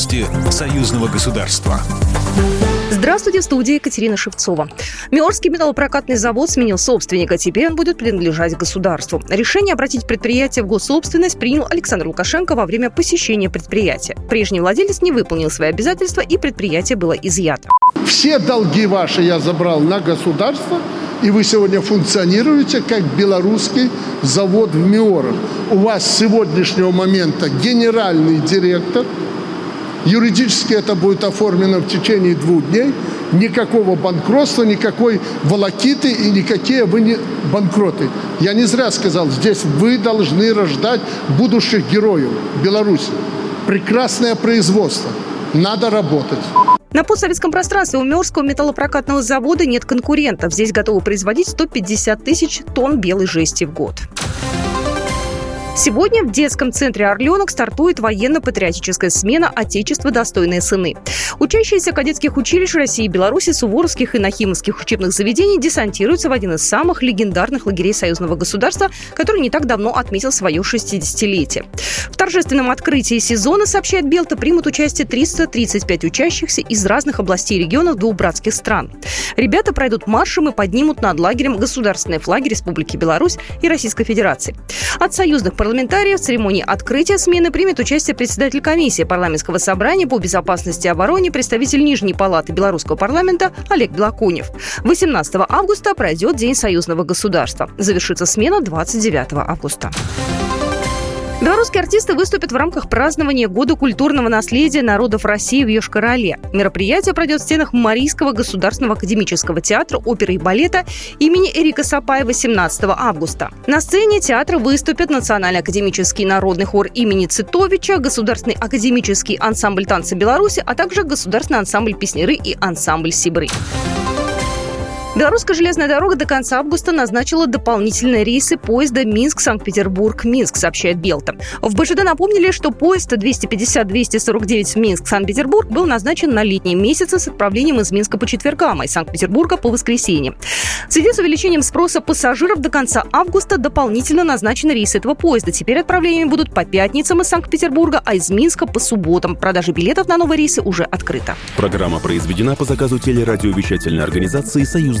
Новости союзного государства. Здравствуйте, в студии Екатерина Шевцова. Миорский металлопрокатный завод сменил собственника. Теперь он будет принадлежать государству. Решение обратить предприятие в госсобственность принял Александр Лукашенко во время посещения предприятия. Прежний владелец не выполнил свои обязательства, и предприятие было изъято. Все долги ваши я забрал на государство, и вы сегодня функционируете как белорусский завод в Миорах. У вас с сегодняшнего момента генеральный директор – Юридически это будет оформлено в течение двух дней. Никакого банкротства, никакой волокиты и никакие вы не банкроты. Я не зря сказал, здесь вы должны рождать будущих героев Беларуси. Прекрасное производство. Надо работать. На постсоветском пространстве у Мёрского металлопрокатного завода нет конкурентов. Здесь готовы производить 150 тысяч тонн белой жести в год. Сегодня в детском центре «Орленок» стартует военно-патриотическая смена «Отечество. Достойные сыны». Учащиеся кадетских училищ России и Беларуси, Суворовских и Нахимовских учебных заведений десантируются в один из самых легендарных лагерей союзного государства, который не так давно отметил свое 60-летие. В торжественном открытии сезона, сообщает Белта, примут участие 335 учащихся из разных областей и регионов двух братских стран. Ребята пройдут маршем и поднимут над лагерем государственные флаги Республики Беларусь и Российской Федерации. От союзных парламентариев в церемонии открытия смены примет участие председатель комиссии парламентского собрания по безопасности и обороне, представитель Нижней палаты белорусского парламента Олег Белокунев. 18 августа пройдет День союзного государства. Завершится смена 29 августа. Белорусские артисты выступят в рамках празднования Года культурного наследия народов России в Йошкар-Оле. Мероприятие пройдет в стенах Марийского государственного академического театра оперы и балета имени Эрика Сапаева 17 августа. На сцене театра выступят Национальный академический народный хор имени Цитовича, Государственный академический ансамбль танца Беларуси, а также Государственный ансамбль песнеры и ансамбль Сибры. Белорусская железная дорога до конца августа назначила дополнительные рейсы поезда Минск-Санкт-Петербург-Минск, сообщает Белта. В БЖД напомнили, что поезд 250-249 Минск-Санкт-Петербург был назначен на летние месяцы с отправлением из Минска по четвергам, а из Санкт-Петербурга по воскресенье. В связи с увеличением спроса пассажиров до конца августа дополнительно назначены рейсы этого поезда. Теперь отправлениями будут по пятницам из Санкт-Петербурга, а из Минска по субботам. Продажа билетов на новые рейсы уже открыта. Программа произведена по заказу телерадиовещательной организации «Союзного